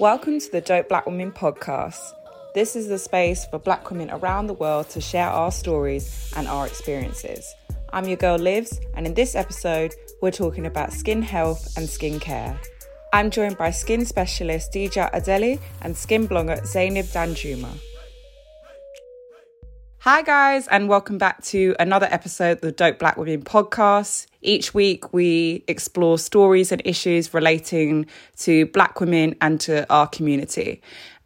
Welcome to the Dope Black Women podcast. This is the space for black women around the world to share our stories and our experiences. I'm your girl Livs, and in this episode, we're talking about skin health and skincare. I'm joined by skin specialist Dija Ayodele and skin blogger Zainab Danjuma. Hi, guys, and welcome back to another episode of the Dope Black Women podcast. Each week, we explore stories and issues relating to Black women and to our community.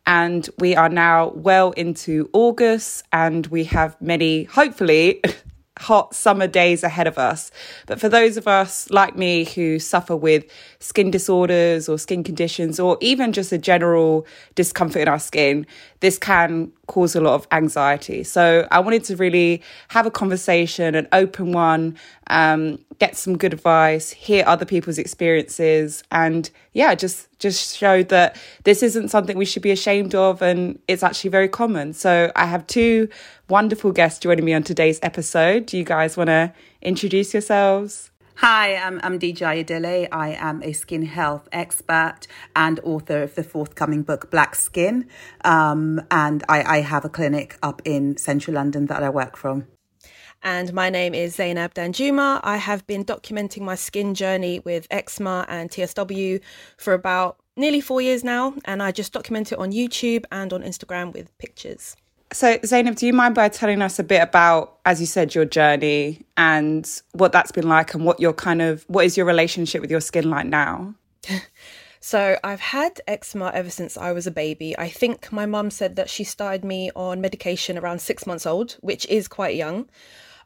And we are now well into August, and we have many, hopefully, hot summer days ahead of us. But for those of us like me who suffer with skin disorders or skin conditions, or even just a general discomfort in our skin, this can cause a lot of anxiety. So I wanted to really have a conversation, an open one, um, get some good advice, hear other people's experiences, and yeah, just just show that this isn't something we should be ashamed of, and it's actually very common. So I have two wonderful guests joining me on today's episode. Do you guys want to introduce yourselves? Hi, I'm, I'm Dija Ayodele. I am a skin health expert and author of the forthcoming book Black Skin. Um, and I, I have a clinic up in central London that I work from. And my name is Zainab Danjuma. I have been documenting my skin journey with eczema and TSW for about nearly four years now. And I just document it on YouTube and on Instagram with pictures. So, Zainab, do you mind by telling us a bit about, as you said, your journey and what that's been like, and what your kind of what is your relationship with your skin like now? so, I've had eczema ever since I was a baby. I think my mum said that she started me on medication around six months old, which is quite young.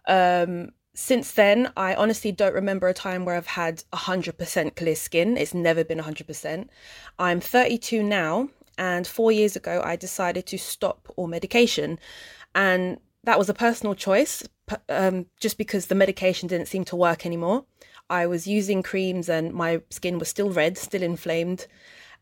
Um, since then, I honestly don't remember a time where I've had 100% clear skin. It's never been 100%. I'm 32 now, and four years ago, I decided to stop all medication. And that was a personal choice, um, just because the medication didn't seem to work anymore. I was using creams and my skin was still red, still inflamed.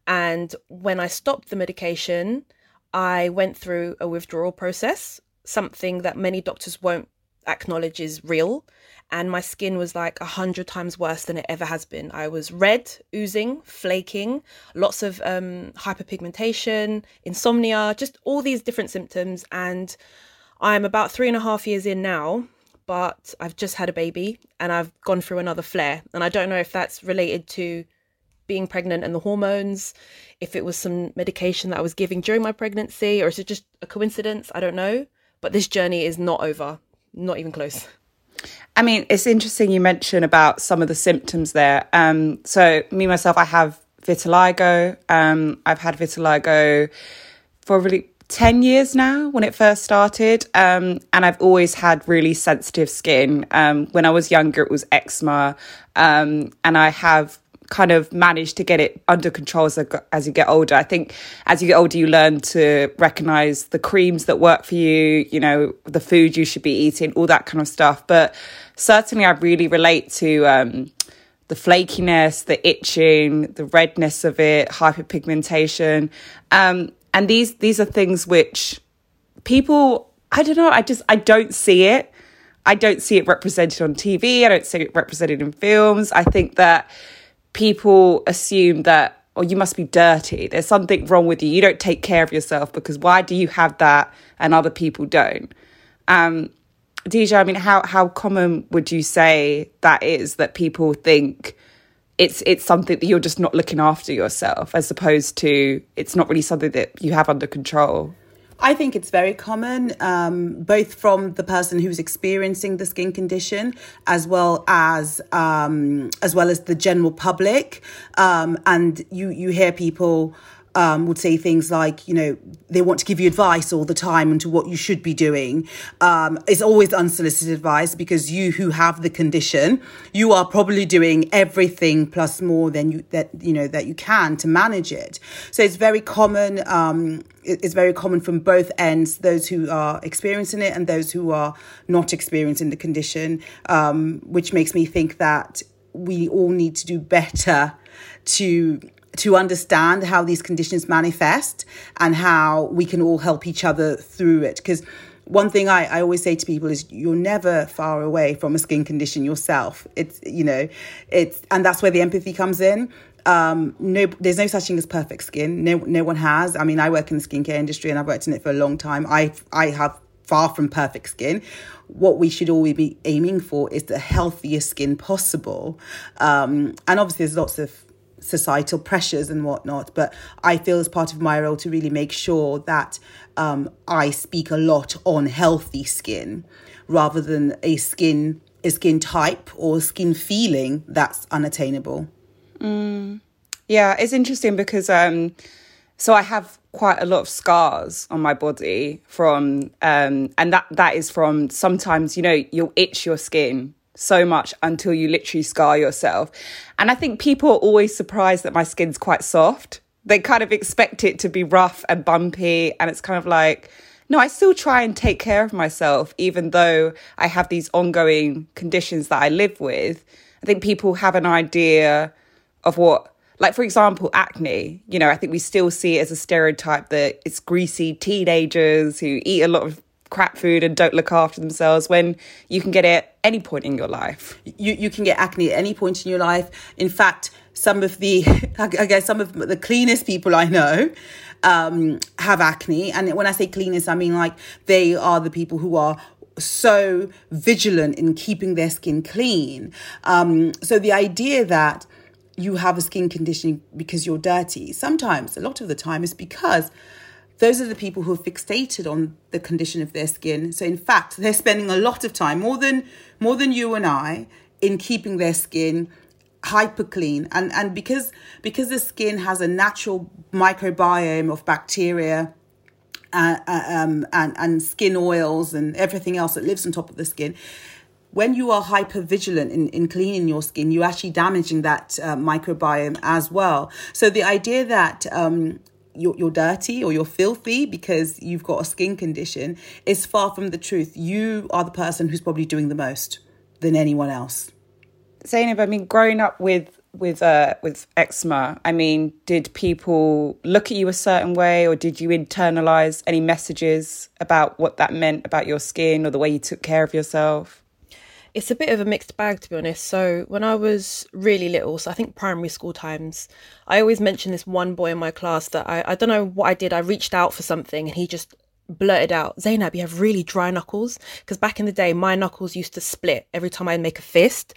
And when I stopped the medication, I went through a withdrawal process, something that many doctors won't acknowledge is real and my skin was like a hundred times worse than it ever has been. I was red, oozing, flaking, lots of um, hyperpigmentation, insomnia, just all these different symptoms. And I'm about three and a half years in now, but I've just had a baby and I've gone through another flare. And I don't know if that's related to being pregnant and the hormones, if it was some medication that I was giving during my pregnancy, or is it just a coincidence? I don't know. But this journey is not over, not even close. I mean, it's interesting you mentioned about some of the symptoms there. Um, so, me myself, I have vitiligo. Um, I've had vitiligo for really 10 years now when it first started. Um, and I've always had really sensitive skin. Um, when I was younger, it was eczema. Um, and I have kind of manage to get it under control as, as you get older. I think as you get older, you learn to recognize the creams that work for you, you know, the food you should be eating, all that kind of stuff. But certainly, I really relate to um, the flakiness, the itching, the redness of it, hyperpigmentation. Um, and these these are things which people, I don't know, I just, I don't see it. I don't see it represented on TV. I don't see it represented in films. I think that people assume that oh, you must be dirty. There's something wrong with you. You don't take care of yourself because why do you have that and other people don't? Um, Dija, I mean, how how common would you say that is that people think it's it's something that you're just not looking after yourself, as opposed to it's not really something that you have under control? I think it's very common, um, both from the person who's experiencing the skin condition, as well as um, as well as the general public. Um, and you you hear people um, would say things like, you know, they want to give you advice all the time into what you should be doing. Um, it's always unsolicited advice because you who have the condition, you are probably doing everything plus more than you that you know that you can to manage it. So it's very common. Um, it's very common from both ends, those who are experiencing it and those who are not experiencing the condition, um, which makes me think that we all need to do better to to understand how these conditions manifest and how we can all help each other through it. Because one thing I, I always say to people is you're never far away from a skin condition yourself. It's, you know, it's, and that's where the empathy comes in. Um, no, there's no such thing as perfect skin. No, no one has. I mean, I work in the skincare industry and I've worked in it for a long time. I, I have far from perfect skin. What we should always be aiming for is the healthiest skin possible. Um, and obviously, there's lots of societal pressures and whatnot. But I feel as part of my role to really make sure that um, I speak a lot on healthy skin rather than a skin a skin type or skin feeling that's unattainable. Mm. Yeah, it's interesting because um, so I have quite a lot of scars on my body from um, and that that is from sometimes you know you'll itch your skin so much until you literally scar yourself. And I think people are always surprised that my skin's quite soft. They kind of expect it to be rough and bumpy. And it's kind of like, no, I still try and take care of myself, even though I have these ongoing conditions that I live with. I think people have an idea of what, like, for example, acne. You know, I think we still see it as a stereotype that it's greasy teenagers who eat a lot of crap food and don't look after themselves when you can get it at any point in your life. You you can get acne at any point in your life. In fact, some of the I guess some of the cleanest people I know um, have acne, and when I say cleanest, I mean like they are the people who are so vigilant in keeping their skin clean. Um, so the idea that you have a skin condition because you're dirty, sometimes, a lot of the time, is because those are the people who are fixated on the condition of their skin. So in fact, they're spending a lot of time, more than more than you and I, in keeping their skin hyper clean. And and because because the skin has a natural microbiome of bacteria uh, uh, um, and and skin oils and everything else that lives on top of the skin. When you are hyper vigilant in, in cleaning your skin, you're actually damaging that uh, microbiome as well. So the idea that um, you're, you're dirty or you're filthy because you've got a skin condition is far from the truth. You are the person who's probably doing the most than anyone else. Zainab, I mean, growing up with with uh with eczema, I mean, did people look at you a certain way, or did you internalize any messages about what that meant about your skin or the way you took care of yourself? It's a bit of a mixed bag to be honest. So when I was really little, so I think primary school times, I always mention this one boy in my class that I, I don't know what I did. I reached out for something and he just blurted out, Zainab, you have really dry knuckles. Because back in the day, my knuckles used to split every time I'd make a fist.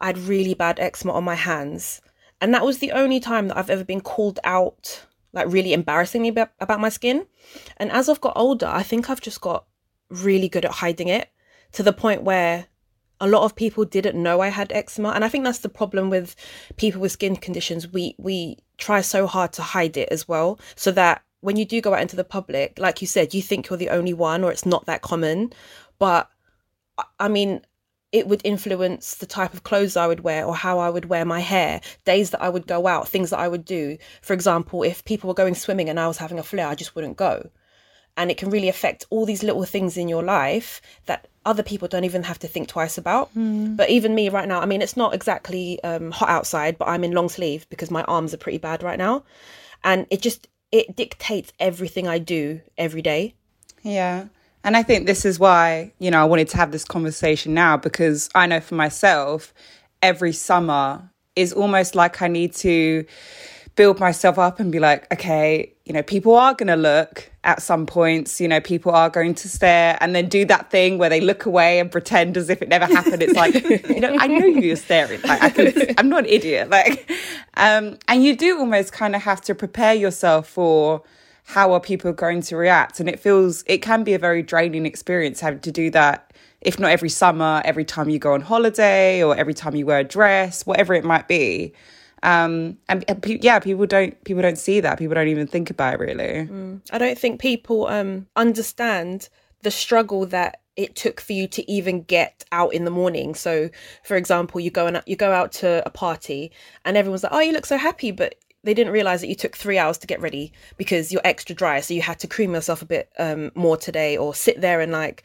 I had really bad eczema on my hands. And that was the only time that I've ever been called out, like really embarrassingly about, about my skin. And as I've got older, I think I've just got really good at hiding it to the point where a lot of people didn't know I had eczema. And I think that's the problem with people with skin conditions. We we try so hard to hide it as well. So that when you do go out into the public, like you said, you think you're the only one or it's not that common. But I mean, it would influence the type of clothes I would wear or how I would wear my hair, days that I would go out, things that I would do. For example, if people were going swimming and I was having a flare, I just wouldn't go. And it can really affect all these little things in your life that other people don't even have to think twice about. Mm. But even me right now, I mean, it's not exactly um, hot outside, but I'm in long sleeve because my arms are pretty bad right now. And it just, it dictates everything I do every day. Yeah. And I think this is why, you know, I wanted to have this conversation now because I know for myself, every summer is almost like I need to build myself up and be like, okay, you know, people are going to look at some points, you know, people are going to stare and then do that thing where they look away and pretend as if it never happened. It's like, you know, I know you're staring. Like, I can, I'm not an idiot. Like, um, and you do almost kind of have to prepare yourself for how are people going to react. And it feels, it can be a very draining experience having to do that if not every summer, every time you go on holiday or every time you wear a dress, whatever it might be. Um, and, pe- yeah, people don't people don't see that. People don't even think about it really. Mm. I don't think people um, understand the struggle that it took for you to even get out in the morning. So, for example, you go and you go out to a party, and everyone's like, "Oh, you look so happy," but they didn't realize that you took three hours to get ready because you're extra dry. So you had to cream yourself a bit um, more today, or sit there and like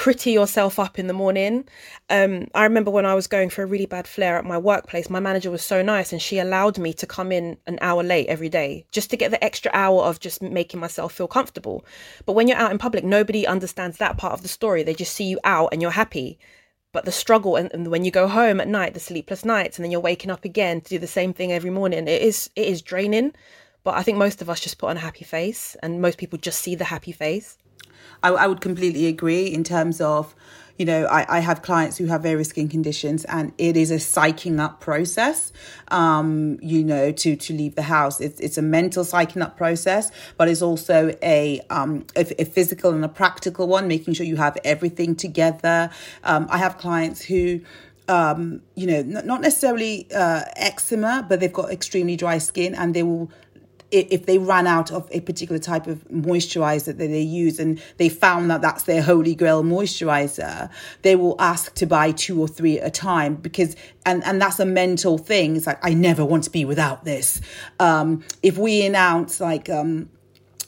pretty yourself up in the morning. Um, I remember when I was going for a really bad flare at my workplace, my manager was so nice and she allowed me to come in an hour late every day just to get the extra hour of just making myself feel comfortable. But when you're out in public, nobody understands that part of the story. They just see you out and you're happy. But the struggle and, and when you go home at night, the sleepless nights, and then you're waking up again to do the same thing every morning, it is it is draining. But I think most of us just put on a happy face, and most people just see the happy face. I, I would completely agree in terms of you know, I, I have clients who have various skin conditions and it is a psyching up process, um, you know, to, to leave the house. It's, it's a mental psyching up process, but it's also a, um, a, a physical and a practical one, making sure you have everything together. Um, I have clients who, um, you know, not necessarily uh, eczema, but they've got extremely dry skin and they will if they ran out of a particular type of moisturizer that they use and they found that that's their holy grail moisturizer, they will ask to buy two or three at a time because, and, and that's a mental thing. It's like, I never want to be without this. Um, if we announce like, um,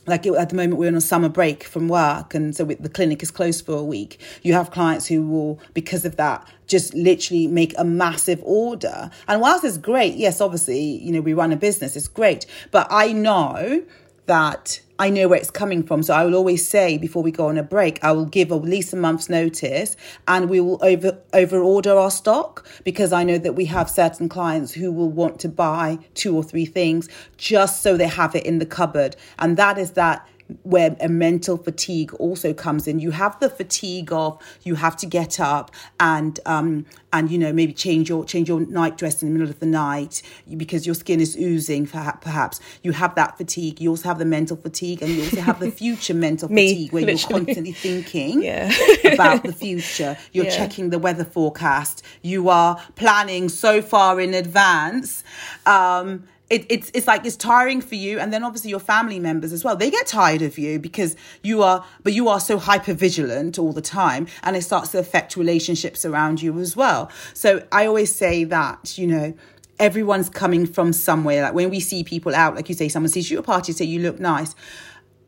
like at the moment we're on a summer break from work and so the clinic is closed for a week. You have clients who will because of that just literally make a massive order. And whilst it's great yes obviously you know we run a business it's great. But i know that I know where it's coming from. So I will always say before we go on a break, I will give at least a month's notice and we will over over order our stock because I know that we have certain clients who will want to buy two or three things just so they have it in the cupboard. And that is that where a mental fatigue also comes in. You have the fatigue of you have to get up and um and you know maybe change your change your night dress in the middle of the night because your skin is oozing perhaps. You have that fatigue. You also have the mental fatigue and you also have the future mental fatigue where literally. you're constantly thinking yeah. about the future. You're yeah. checking the weather forecast. You are planning so far in advance. Um it, it's it's like it's tiring for you and then obviously your family members as well. They get tired of you because you are but you are so hyper vigilant all the time and it starts to affect relationships around you as well. So i always say that you know everyone's coming from somewhere. Like when we see people out like you say someone sees you at a party say you look nice.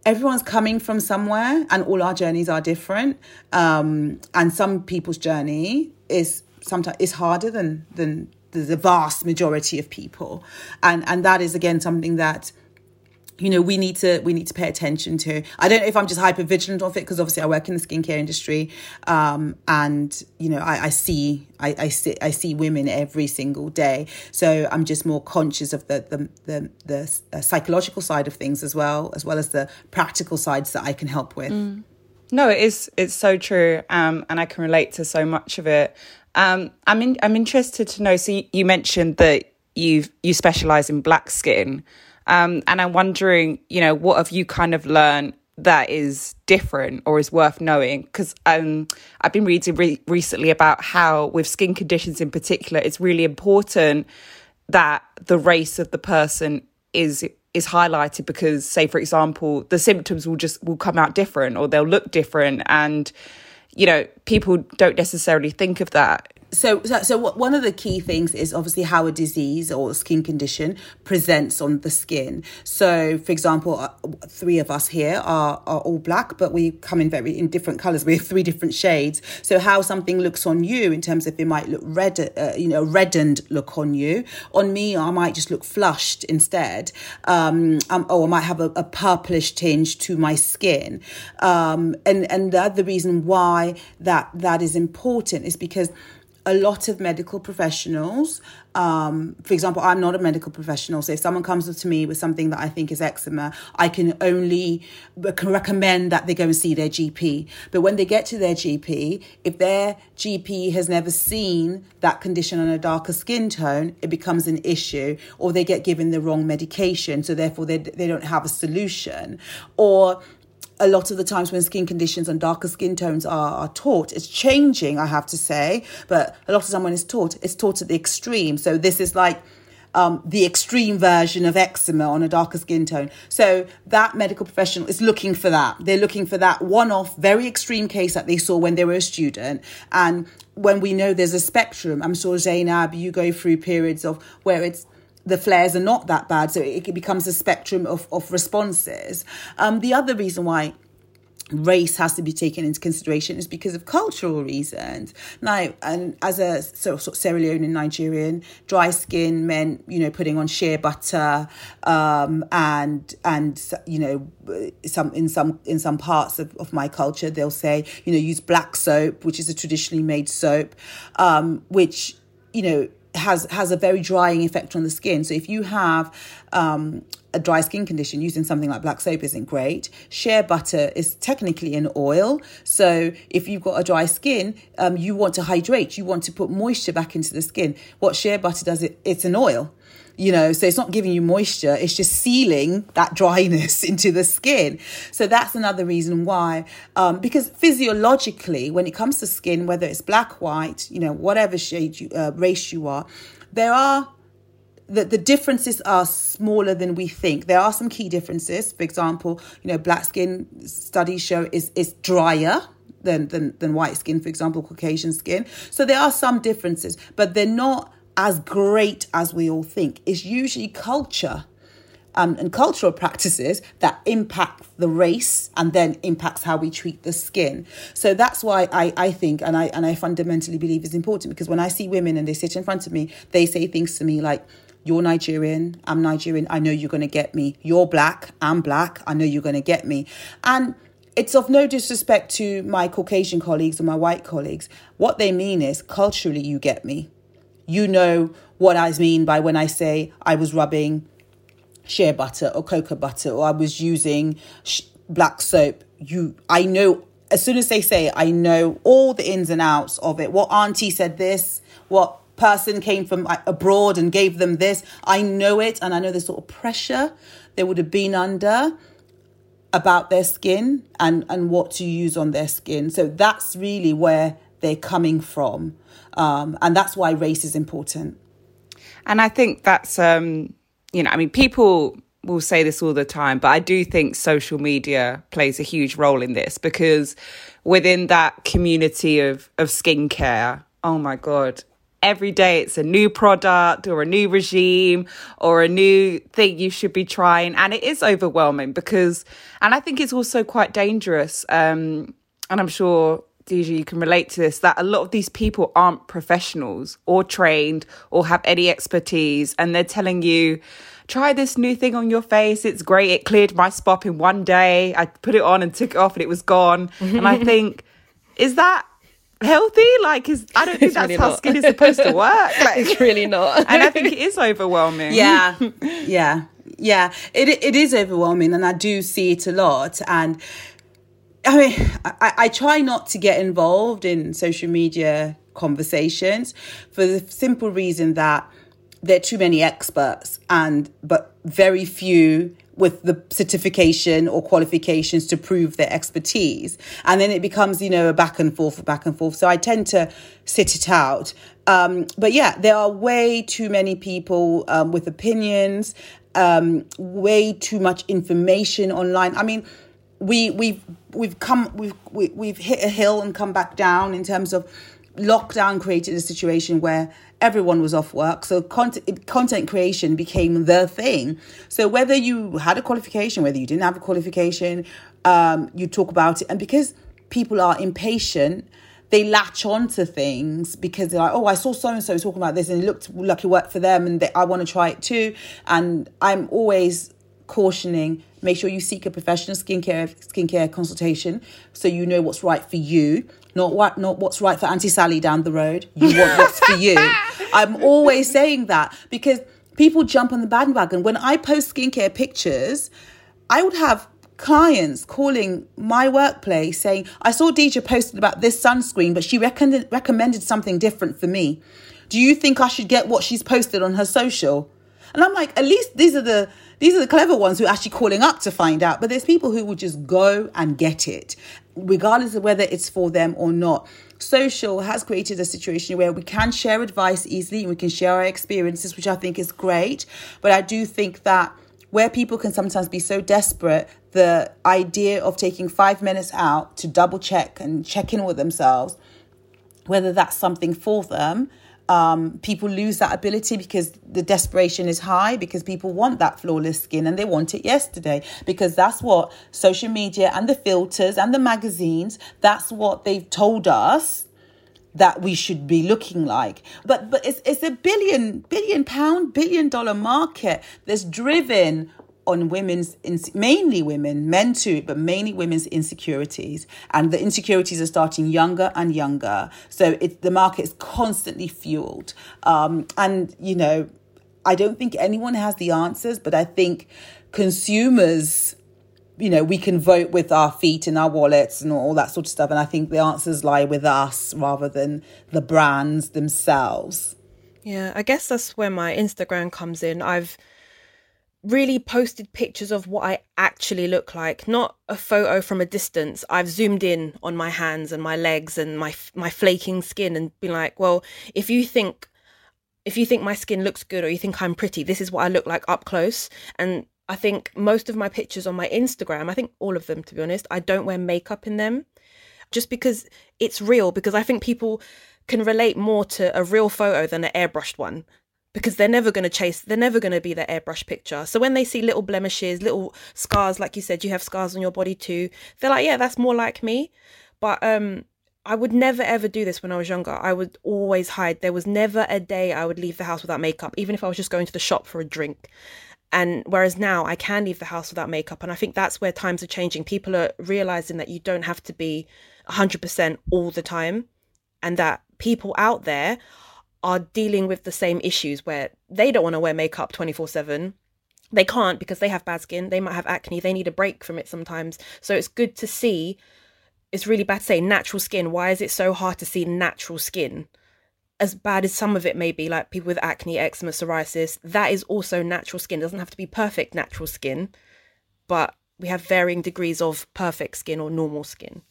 Everyone's coming from somewhere and all our journeys are different. Um, and some people's journey is sometimes is harder than than the vast majority of people. And and that is again something that you know we need to we need to pay attention to. I don't know if i'm just hyper vigilant of it because obviously i work in the skincare industry um, and you know i, I see I, I see i see women every single day. So i'm just more conscious of the the the, the psychological side of things as well as well as the practical sides that i can help with. Mm. no it is it's so true um, and i can relate to so much of it um, I'm in, I'm interested to know. So you, you mentioned that you you specialize in black skin, um, and I'm wondering, you know, what have you kind of learned that is different or is worth knowing? Because um, I've been reading re- recently about how with skin conditions in particular, it's really important that the race of the person is is highlighted because say for example the symptoms will just will come out different or they'll look different and you know, people don't necessarily think of that so, so, so one of the key things is obviously how a disease or a skin condition presents on the skin. So, for example, uh, three of us here are, are all black, but we come in very in different colors. We have three different shades. So, how something looks on you in terms of it might look red, uh, you know, reddened look on you. On me, I might just look flushed instead. Um, um or I might have a, a purplish tinge to my skin. Um, and and the other reason why that that is important is because a lot of medical professionals, um, for example, I'm not a medical professional, so if someone comes up to me with something that I think is eczema, I can only can recommend that they go and see their GP. But when they get to their GP, if their GP has never seen that condition on a darker skin tone, it becomes an issue, or they get given the wrong medication, so therefore they, they don't have a solution. Or a lot of the times when skin conditions and darker skin tones are, are taught, it's changing, I have to say, but a lot of time when it's taught, it's taught at the extreme. So this is like um, the extreme version of eczema on a darker skin tone. So that medical professional is looking for that. They're looking for that one-off, very extreme case that they saw when they were a student. And when we know there's a spectrum, I'm sure Zainab, you go through periods of where it's the flares are not that bad. So it, becomes a spectrum of, of responses. Um, the other reason why race has to be taken into consideration is because of cultural reasons. Now, and as a sort of Sierra Leonean Nigerian, dry skin meant you know putting on shea butter, um, and and you know some in some in some parts of, of my culture they'll say you know use black soap, which is a traditionally made soap, um, which you know has has a very drying effect on the skin. So if you have um, a dry skin condition, using something like black soap isn't great. Shea butter is technically an oil. So if you've got a dry skin, um, you want to hydrate, you want to put moisture back into the skin. What shea butter does, it, it's an oil you know so it's not giving you moisture it's just sealing that dryness into the skin so that's another reason why um, because physiologically when it comes to skin whether it's black white you know whatever shade you uh, race you are there are the, the differences are smaller than we think. There are some key differences. For example, you know, black skin studies show is is drier than, than than white skin, for example, Caucasian skin. So there are some differences, but they're not as great as we all think. It's usually culture um, and cultural practices that impact the race and then impacts how we treat the skin. So that's why I, I think and I and I fundamentally believe is important because when I see women and they sit in front of me, they say things to me like, You're Nigerian, I'm Nigerian, I know you're gonna get me. You're black, I'm black, I know you're gonna get me. And it's of no disrespect to my Caucasian colleagues or my white colleagues. What they mean is culturally you get me you know what I mean by when I say I was rubbing shea butter or cocoa butter or I was using sh- black soap. You, I know as soon as they say it, I know all the ins and outs of it. What auntie said this, what person came from uh, abroad and gave them this. I know it, and I know the sort of pressure they would have been under about their skin and and what to use on their skin. So that's really where they're coming from. Um, and that's why race is important. And I think that's, um, you know, I mean, people will say this all the time, but I do think social media plays a huge role in this because within that community of, of skincare, oh my God, every day it's a new product or a new regime or a new thing you should be trying. And it is overwhelming because, and I think it's also quite dangerous. Um, and I'm sure Dija, you can relate to this that a lot of these people aren't professionals or trained or have any expertise, and they're telling you, try this new thing on your face. It's great. It cleared my spot in one day. I put it on and took it off, and it was gone. and I think, is that healthy? Like, is I don't think it's that's really how not. skin is supposed to work. Like, it's really not. and I think it is overwhelming. Yeah, yeah, yeah. It it is overwhelming, and I do see it a lot. And I mean, I, I try not to get involved in social media conversations for the simple reason that there are too many experts and but very few with the certification or qualifications to prove their expertise. And then it becomes you know a back and forth back and forth. So i tend to sit it out. Um, but yeah there are way too many people um, with opinions um, way too much information online. I mean we we've we've come we've we, have we have hit a hill and come back down in terms of lockdown created a situation where everyone was off work. So content, content creation became the thing. So whether you had a qualification whether you didn't have a qualification um, you talk about it. And because people are impatient they latch on to things because they're like, oh, I saw so and so talking about this and it looked like it worked for them and they, I want to try it too. And I'm always cautioning. Make sure you seek a professional skincare skincare consultation so you know what's right for you not what not what's right for auntie sally down the road. You want what's for you. I'm always saying that because people jump on the bandwagon. When i post skincare pictures i would have clients calling my workplace saying i saw Dija posted about this sunscreen but she recommended recommended something different for me. Do you think i should get what she's posted on her social? And I'm like, at least these are the these are the clever ones who are actually calling up to find out. But there's people who will just go and get it, regardless of whether it's for them or not. Social has created a situation where we can share advice easily and we can share our experiences, which I think is great. But I do think that where people can sometimes be so desperate, the idea of taking five minutes out to double check and check in with themselves, whether that's something for them um, people lose that ability because the desperation is high because people want that flawless skin and they want it yesterday. Because that's what social media and the filters and the magazines that's what they've told us that we should be looking like. But but it's it's a billion billion pound billion dollar market that's driven on women's mainly women men too but mainly women's insecurities. And the insecurities are starting younger and younger. So it's the market is constantly fueled. Um, and you know i don't think anyone has the answers but i think consumers you know we can vote with our feet and our wallets and all that sort of stuff. And i think the answers lie with us rather than the brands themselves. Yeah i guess that's where my instagram comes in. I've really posted pictures of what I actually look like, not a photo from a distance. I've zoomed in on my hands and my legs and my my flaking skin and been like, well, if you think if you think my skin looks good or you think I'm pretty, this is what I look like up close. And I think most of my pictures on my Instagram, I think all of them to be honest, I don't wear makeup in them just because it's real because I think people can relate more to a real photo than an airbrushed one because they're never going to chase they're never going to be the airbrush picture so when they see little blemishes little scars like you said you have scars on your body too they're like yeah that's more like me but um I would never ever do this when I was younger. I would always hide. There was never a day I would leave the house without makeup, even if I was just going to the shop for a drink. And whereas now I can leave the house without makeup. And I think that's where times are changing. People are realizing that you don't have to be 100% all the time and that people out there are dealing with the same issues where they don't want to wear makeup 24 7 they can't because they have bad skin they might have acne they need a break from it sometimes. So it's good to see it's really bad to say natural skin. Why is it so hard to see natural skin? As bad as some of it may be like people with acne eczema psoriasis that is also natural skin. It doesn't have to be perfect natural skin but we have varying degrees of perfect skin or normal skin.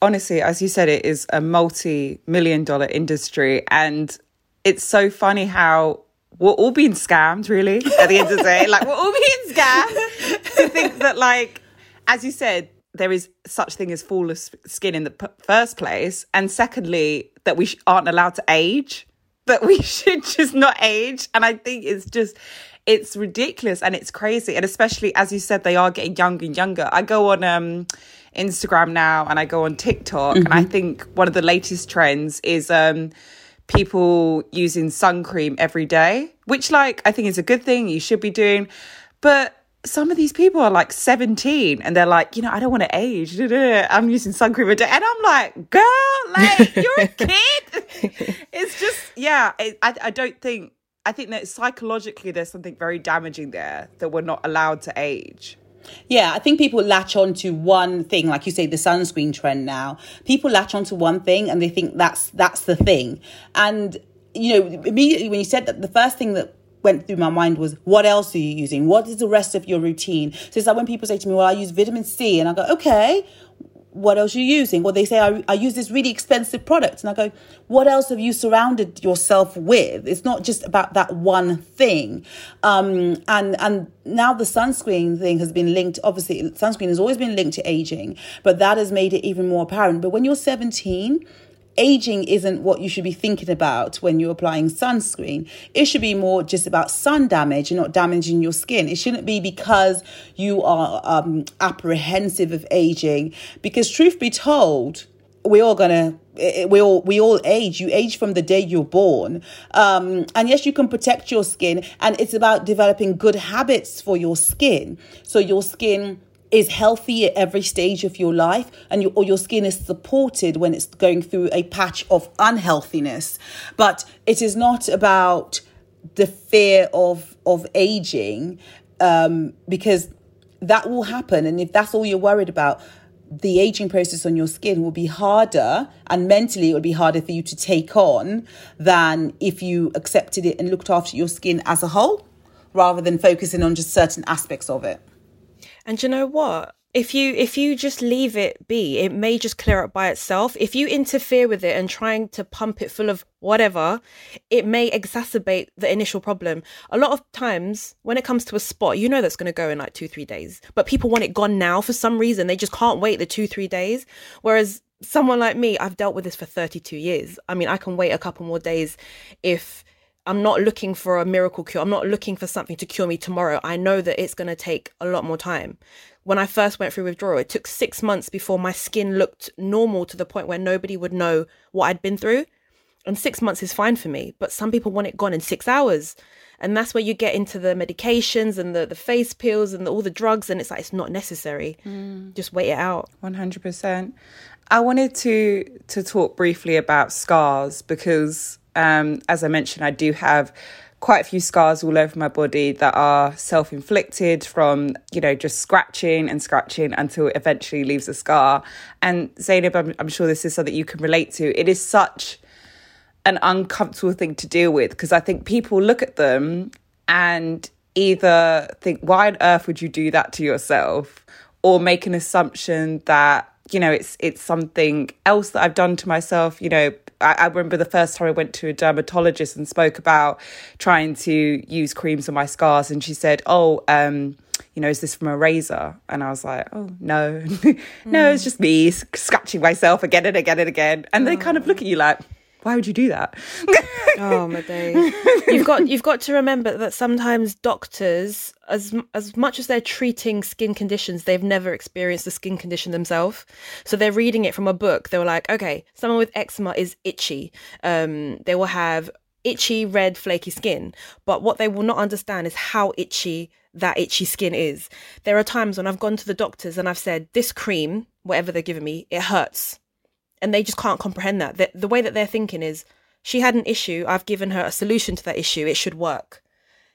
Honestly as you said it is a multi-million dollar industry and it's so funny how we're all being scammed, really, at the end of the day. Like, we're all being scammed to think that, like, as you said, there is such thing as flawless skin in the p- first place. And secondly, that we sh- aren't allowed to age, that we should just not age. And I think it's just, it's ridiculous and it's crazy. And especially, as you said, they are getting younger and younger. I go on, um, Instagram now and I go on TikTok mm-hmm. and I mm-hmm. think one of the latest trends is um people using sun cream every day, which, like, I think is a good thing. You should be doing. But some of these people are like 17 and they're like, you know, I don't want to age. I'm using sun cream a day. And I'm like, girl, like, you're a kid. it's just, yeah, it, I, I don't think, I think that psychologically there's something very damaging there that we're not allowed to age. Yeah, I think people latch on to one thing, like you say, the sunscreen trend now. People latch on to one thing and they think that's that's the thing. And you know, immediately when you said that, the first thing that went through my mind was, what else are you using? What is the rest of your routine? So it's like when people say to me, well, I use vitamin C, and I go, okay, what else are you using? Well, they say, I, I use this really expensive product. And I go, what else have you surrounded yourself with? It's not just about that one thing. Um, and, and now the sunscreen thing has been linked, obviously, sunscreen has always been linked to aging, but that has made it even more apparent. But when you're 17, aging isn't what you should be thinking about when you're applying sunscreen. It should be more just about sun damage and not damaging your skin. It shouldn't be because you are um, apprehensive of aging. Because, truth be told, we're all going to we all we all age you age from the day you're born um, and yes you can protect your skin and it's about developing good habits for your skin so your skin is healthy at every stage of your life and your, or your skin is supported when it's going through a patch of unhealthiness but it is not about the fear of of aging um, because that will happen and if that's all you're worried about the aging process on your skin will be harder and mentally it would be harder for you to take on than if you accepted it and looked after your skin as a whole rather than focusing on just certain aspects of it. And you know what? if you if you just leave it be it may just clear up by itself. If you interfere with it and trying to pump it full of whatever it may exacerbate the initial problem. A lot of times when it comes to a spot you know that's going to go in like two three days but people want it gone now for some reason. They just can't wait the two three days. Whereas someone like me i've dealt with this for 32 years. I mean i can wait a couple more days if I'm not looking for a miracle cure. I'm not looking for something to cure me tomorrow. I know that it's going to take a lot more time when I first went through withdrawal, it took six months before my skin looked normal to the point where nobody would know what I'd been through. And six months is fine for me, but some people want it gone in six hours. And that's where you get into the medications and the, the face pills and the, all the drugs. And it's like, it's not necessary. Mm. Just wait it out. 100%. I wanted to, to talk briefly about scars because, um, as I mentioned, I do have quite a few scars all over my body that are self inflicted from, you know, just scratching and scratching until it eventually leaves a scar. And Zainab, I'm, I'm sure this is something you can relate to. It is such an uncomfortable thing to deal with because I think people look at them and either think, why on earth would you do that to yourself? Or make an assumption that, you know, it's it's something else that I've done to myself, you know, I, I remember the first time I went to a dermatologist and spoke about trying to use creams on my scars, and she said, "Oh, um, you know, is this from a razor?" And I was like, "Oh no, no, it's just me scratching myself again and again and again." And they kind of look at you like, why would you do that? oh my days! You've got you've got to remember that sometimes doctors, as as much as they're treating skin conditions, they've never experienced a skin condition themselves. So they're reading it from a book. They were like, okay, someone with eczema is itchy. Um, they will have itchy, red, flaky skin. But what they will not understand is how itchy that itchy skin is. There are times when I've gone to the doctors and I've said, this cream, whatever they're giving me, it hurts and they just can't comprehend that. The, the way that they're thinking is, she had an issue, I've given her a solution to that issue, it should work,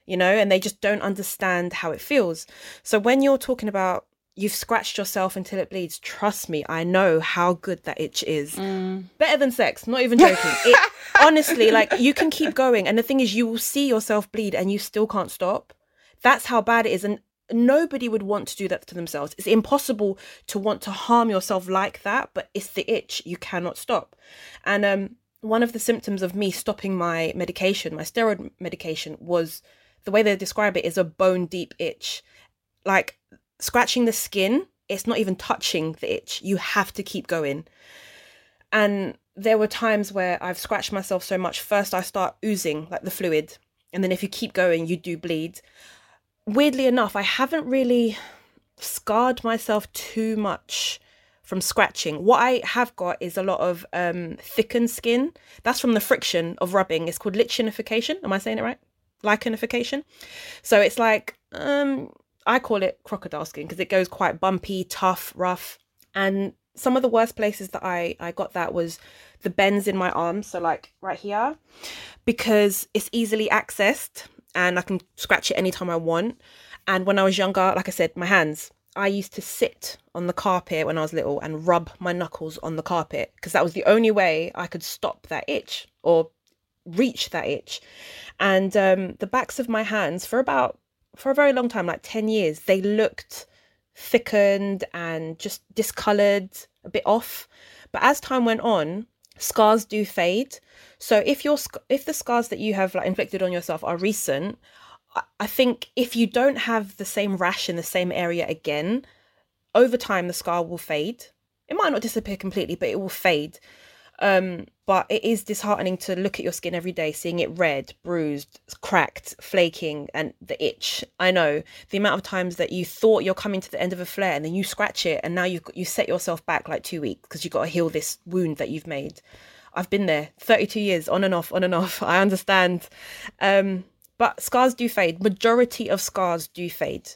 you know, and they just don't understand how it feels. So when you're talking about you've scratched yourself until it bleeds, trust me, I know how good that itch is. Mm. Better than sex, not even joking. it, honestly, like you can keep going. And the thing is, you will see yourself bleed and you still can't stop. That's how bad it is. And nobody would want to do that to themselves. It's impossible to want to harm yourself like that, but it's the itch you cannot stop. And um, one of the symptoms of me stopping my medication, my steroid medication, was the way they describe it is a bone deep itch. Like scratching the skin, it's not even touching the itch. You have to keep going. And there were times where I've scratched myself so much. First, I start oozing like the fluid. And then if you keep going, you do bleed weirdly enough, I haven't really scarred myself too much from scratching. What I have got is a lot of um, thickened skin. That's from the friction of rubbing. It's called lichenification. Am I saying it right? Lichenification. So it's like um, I call it crocodile skin because it goes quite bumpy, tough, rough. And some of the worst places that I I got that was the bends in my arms, so like right here, because it's easily accessed and I can scratch it anytime I want. And when I was younger, like I said, my hands, I used to sit on the carpet when I was little and rub my knuckles on the carpet because that was the only way I could stop that itch or reach that itch. And um, the backs of my hands, for about for a very long time, like 10 years, they looked thickened and just discolored, a bit off. But as time went on, scars do fade. So if your if the scars that you have like inflicted on yourself are recent, I think if you don't have the same rash in the same area again, over time the scar will fade. It might not disappear completely, but it will fade. Um, but it is disheartening to look at your skin every day, seeing it red, bruised, cracked, flaking, and the itch. I know the amount of times that you thought you're coming to the end of a flare, and then you scratch it, and now you you set yourself back like two weeks because you've got to heal this wound that you've made. I've been there 32 years, on and off, on and off. I understand. Um, but scars do fade. Majority of scars do fade.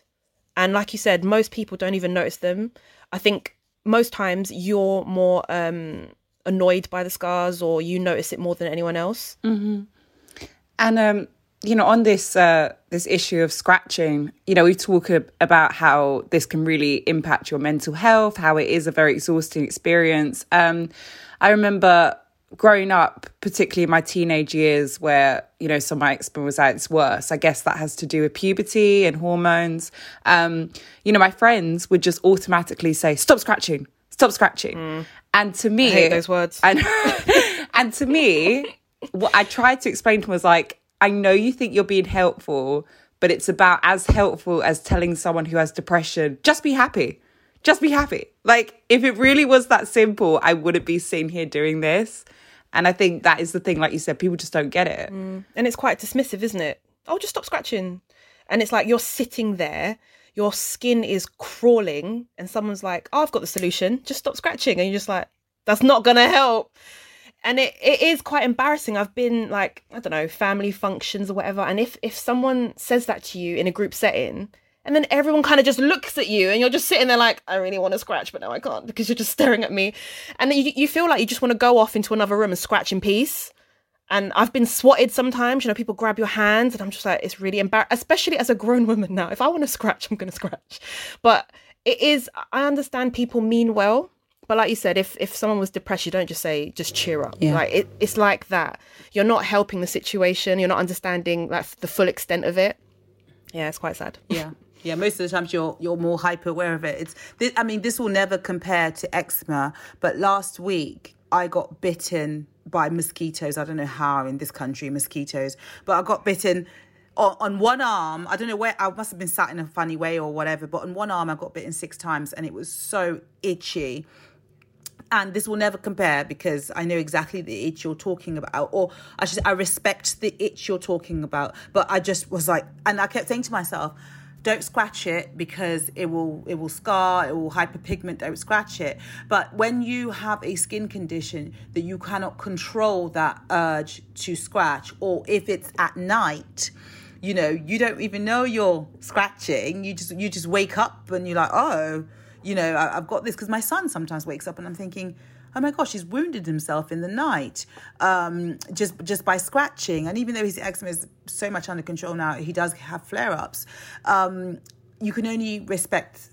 And like you said, most people don't even notice them. I think most times you're more um, annoyed by the scars or you notice it more than anyone else. Mm-hmm. And um, you know, on this uh, this issue of scratching, you know, we talk about how this can really impact your mental health, how it is a very exhausting experience. Um, I remember growing up, particularly in my teenage years, where you know some of my eczema was at its worst. I guess that has to do with puberty and hormones. Um, you know, my friends would just automatically say, "Stop scratching, stop scratching," mm. And to me, I hate those words. And, and to me, what I tried to explain to him was like, I know you think you're being helpful, but it's about as helpful as telling someone who has depression, just be happy just be happy. Like, if it really was that simple, I wouldn't be sitting here doing this. And I think that is the thing, like you said, people just don't get it. Mm. And it's quite dismissive, isn't it? Oh, just stop scratching. And it's like you're sitting there, your skin is crawling, and someone's like, Oh, I've got the solution, just stop scratching. And you're just like, That's not gonna help. And it, it is quite embarrassing. I've been like, I don't know, family functions or whatever. And if if someone says that to you in a group setting, and then everyone kind of just looks at you and you're just sitting there like, I really want to scratch, but no, I can't because you're just staring at me. And you, you feel like you just want to go off into another room and scratch in peace. And I've been swatted sometimes, you know, people grab your hands and I'm just like, it's really embarrassing, especially as a grown woman now. If I want to scratch, I'm going to scratch. But it is, I understand people mean well. But like you said, if if someone was depressed, you don't just say just cheer up. Yeah. Like it, it's like that. You're not helping the situation. You're not understanding like the full extent of it. Yeah, it's quite sad. Yeah. Yeah, most of the times you're you're more hyper aware of it. It's this, I mean, this will never compare to eczema, but last week I got bitten by mosquitoes. I don't know how in this country mosquitoes, but I got bitten on, on one arm. I don't know where I must have been sat in a funny way or whatever, but on one arm I got bitten six times and it was so itchy and this will never compare because I know exactly the itch you're talking about, or I should I respect the itch you're talking about. But I just was like, and I kept saying to myself, don't scratch it because it will it will scar it will hyperpigment don't scratch it. But when you have a skin condition that you cannot control that urge to scratch or if it's at night you know you don't even know you're scratching. You just you just wake up and you're like oh you know I, have got this. Because my son sometimes wakes up and i'm thinking oh my gosh, he's wounded himself in the night um, just just by scratching. And even though his eczema is so much under control now, he does have flare ups. Um, you can only respect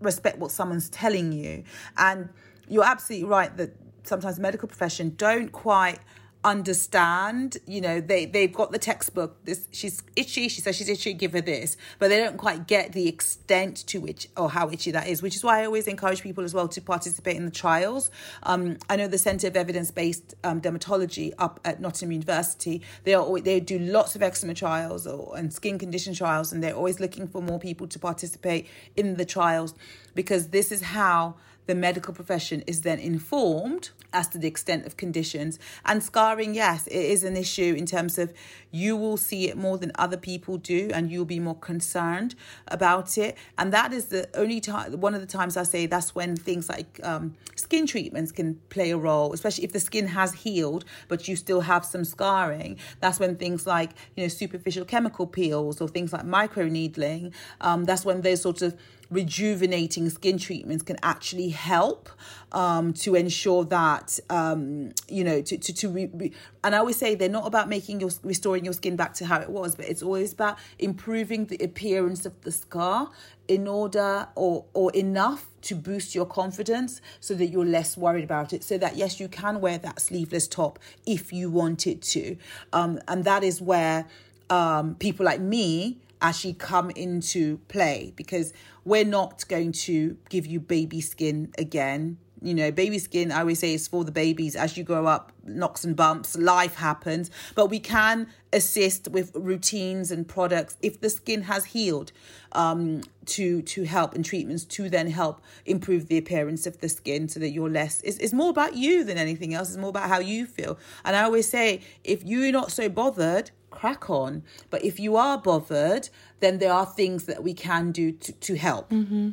respect what someone's telling you, and you're absolutely right that sometimes medical profession don't quite understand you know they they've got the textbook this she's itchy she says she's itchy give her this. But they don't quite get the extent to which or how itchy that is which is why i always encourage people as well to participate in the trials. Um, i know the center of evidence-based um, dermatology up at nottingham university they are always, they do lots of eczema trials or and skin condition trials and they're always looking for more people to participate in the trials because this is how the medical profession is then informed as to the extent of conditions. And scarring, yes, it is an issue in terms of you will see it more than other people do, and you'll be more concerned about it. And that is the only time, one of the times I say that's when things like um, skin treatments can play a role, especially if the skin has healed, but you still have some scarring. That's when things like, you know, superficial chemical peels or things like microneedling, um, that's when those sorts of rejuvenating skin treatments can actually help um, to ensure that um, you know to to, to re, re, and I always say they're not about making your restoring your skin back to how it was, but it's always about improving the appearance of the scar in order or or enough to boost your confidence so that you're less worried about it. So that yes you can wear that sleeveless top if you wanted to. Um, and that is where um, people like me actually come into play because we're not going to give you baby skin again You know, baby skin, I always say, is for the babies. As you grow up, knocks and bumps, life happens. But we can assist with routines and products if the skin has healed um, to to help and treatments to then help improve the appearance of the skin so that you're less. It's, it's more about you than anything else. It's more about how you feel. And I always say, if you're not so bothered, crack on. But if you are bothered, then there are things that we can do to, to help. Mm-hmm.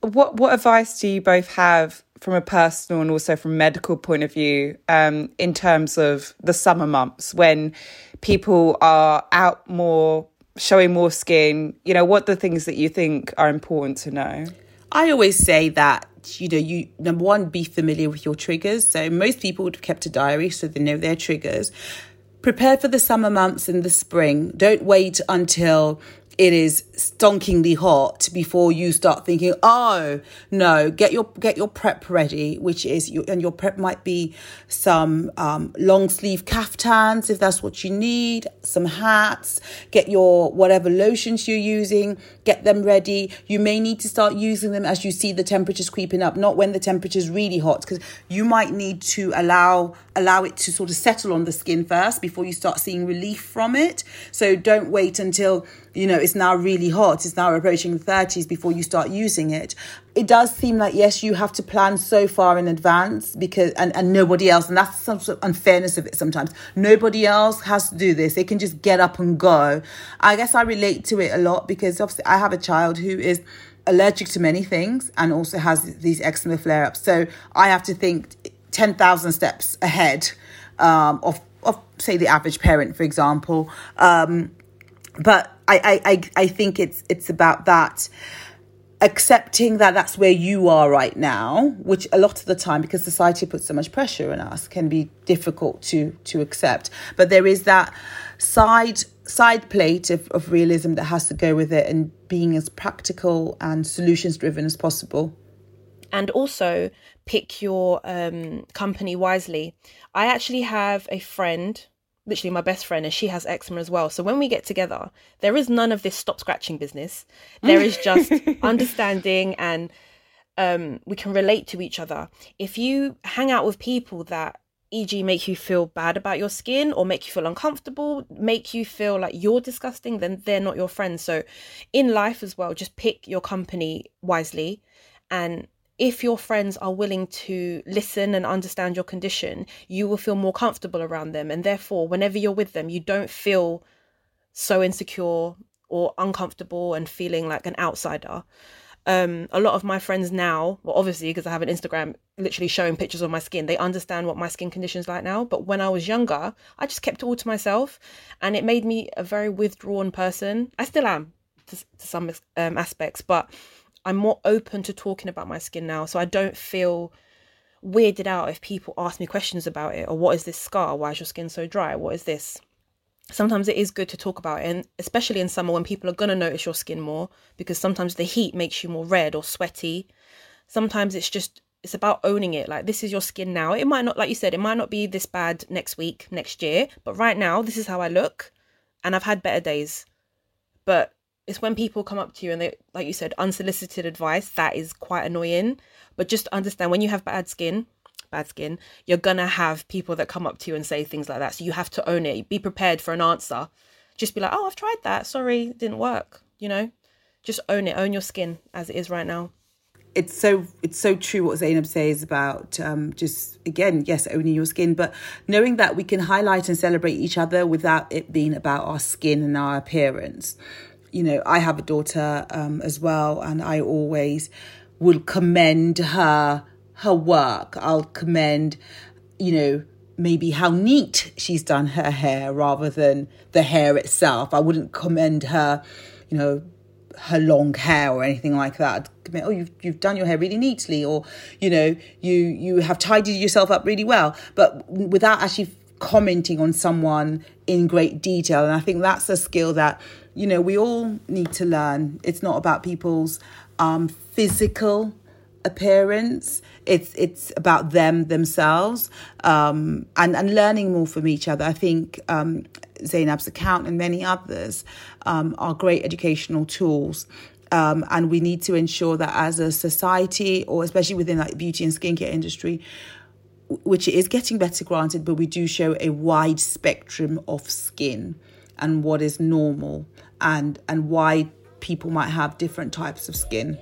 What what advice do you both have from a personal and also from medical point of view um, in terms of the summer months when people are out more, showing more skin? You know, what the things that you think are important to know? I always say that you know you number one be familiar with your triggers so most people would have kept a diary so they know their triggers prepare for the summer months in the spring. Don't wait until it is stonkingly hot before you start thinking, oh no, get your get your prep ready, which is your and your prep might be some um, long sleeve caftans if that's what you need, some hats, get your whatever lotions you're using, get them ready. You may need to start using them as you see the temperatures creeping up, not when the temperature is really hot, because you might need to allow allow it to sort of settle on the skin first before you start seeing relief from it. So don't wait until you know, it's now really hot, it's now approaching the 30s before you start using it. It does seem like, yes, you have to plan so far in advance because, and, and nobody else, and that's some sort of unfairness of it sometimes. Nobody else has to do this. They can just get up and go. I guess I relate to it a lot because obviously I have a child who is allergic to many things and also has these eczema flare ups. So I have to think 10,000 steps ahead um, of, of, say, the average parent, for example. Um, but I, I, I think it's it's about that accepting that that's where you are right now, which a lot of the time, because society puts so much pressure on us, can be difficult to to accept. But there is that side side plate of, of realism that has to go with it and being as practical and solutions driven as possible. And also pick your um, company wisely. I actually have a friend literally my best friend and she has eczema as well. So when we get together, there is none of this stop scratching business. There is just understanding and um, we can relate to each other. If you hang out with people that e.g. make you feel bad about your skin or make you feel uncomfortable, make you feel like you're disgusting, then they're not your friends. So in life as well, just pick your company wisely and if your friends are willing to listen and understand your condition, you will feel more comfortable around them. And therefore, whenever you're with them, you don't feel so insecure or uncomfortable and feeling like an outsider. Um, a lot of my friends now, well, obviously, because I have an Instagram literally showing pictures of my skin, they understand what my skin condition is like now. But when I was younger, I just kept it all to myself and it made me a very withdrawn person. I still am to, to some um, aspects, but I'm more open to talking about my skin now. So I don't feel weirded out if people ask me questions about it or what is this scar? Why is your skin so dry? What is this? Sometimes it is good to talk about it, and especially in summer when people are going to notice your skin more because sometimes the heat makes you more red or sweaty. Sometimes it's just it's about owning it. Like this is your skin now. It might not like you said, it might not be this bad next week, next year, but right now this is how I look and I've had better days. But it's when people come up to you and they like you said unsolicited advice that is quite annoying. But just understand when you have bad skin bad skin you're gonna have people that come up to you and say things like that. So you have to own it. Be prepared for an answer. Just be like oh i've tried that. Sorry didn't work you know? Just own it. Own your skin as it is right now. It's so it's so true what Zainab says about um, just again yes owning your skin, but knowing that we can highlight and celebrate each other without it being about our skin and our appearance you know, I have a daughter um, as well, and I always will commend her her work. I'll commend, you know, maybe how neat she's done her hair rather than the hair itself. I wouldn't commend her, you know, her long hair or anything like that. Oh, you've you've done your hair really neatly, or you know, you you have tidied yourself up really well, but without actually commenting on someone in great detail. And I think that's a skill that you know, we all need to learn. It's not about people's um, physical appearance. It's it's about them themselves um, and and learning more from each other. I think um, Zainab's account and many others um, are great educational tools. Um, and we need to ensure that as a society, or especially within like beauty and skincare industry, which is getting better granted, but we do show a wide spectrum of skin and what is normal and and why people might have different types of skin.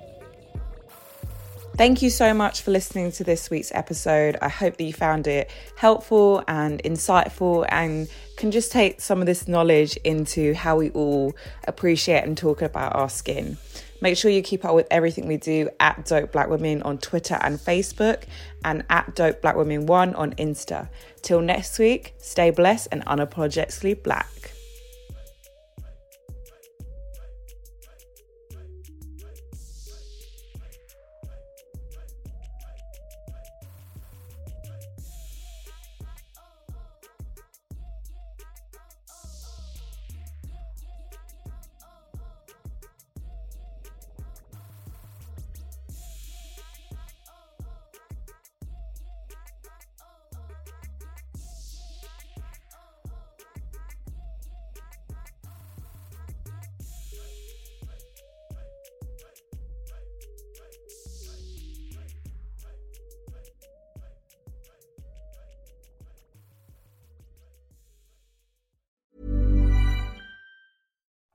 Thank you so much for listening to this week's episode. I hope that you found it helpful and insightful and can just take some of this knowledge into how we all appreciate and talk about our skin. Make sure you keep up with everything we do at Dope Black Women on Twitter and Facebook and at Dope Black Women 1 on Insta. Till next week, stay blessed and unapologetically black.